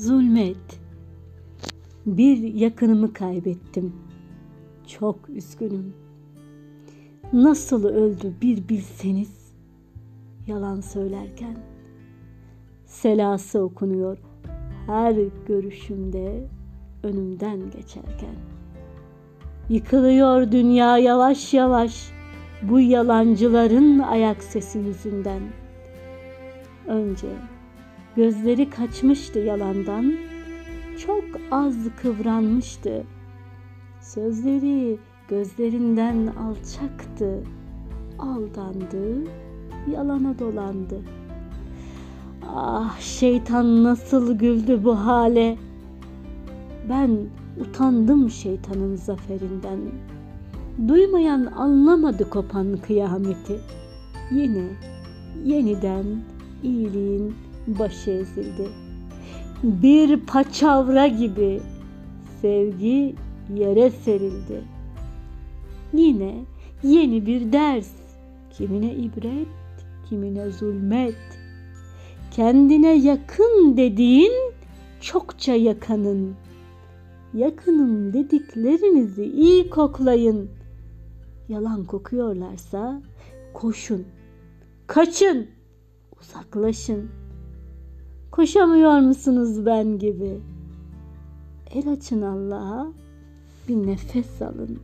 zulmet. Bir yakınımı kaybettim. Çok üzgünüm. Nasıl öldü bir bilseniz yalan söylerken. Selası okunuyor her görüşümde önümden geçerken. Yıkılıyor dünya yavaş yavaş bu yalancıların ayak sesi yüzünden. Önce gözleri kaçmıştı yalandan, çok az kıvranmıştı. Sözleri gözlerinden alçaktı, aldandı, yalana dolandı. Ah şeytan nasıl güldü bu hale. Ben utandım şeytanın zaferinden. Duymayan anlamadı kopan kıyameti. Yine yeniden iyiliğin başı ezildi. Bir paçavra gibi sevgi yere serildi. Yine yeni bir ders. Kimine ibret, kimine zulmet. Kendine yakın dediğin çokça yakının. Yakının dediklerinizi iyi koklayın. Yalan kokuyorlarsa koşun. Kaçın. Uzaklaşın. Koşamıyor musunuz ben gibi? El açın Allah'a. Bir nefes alın.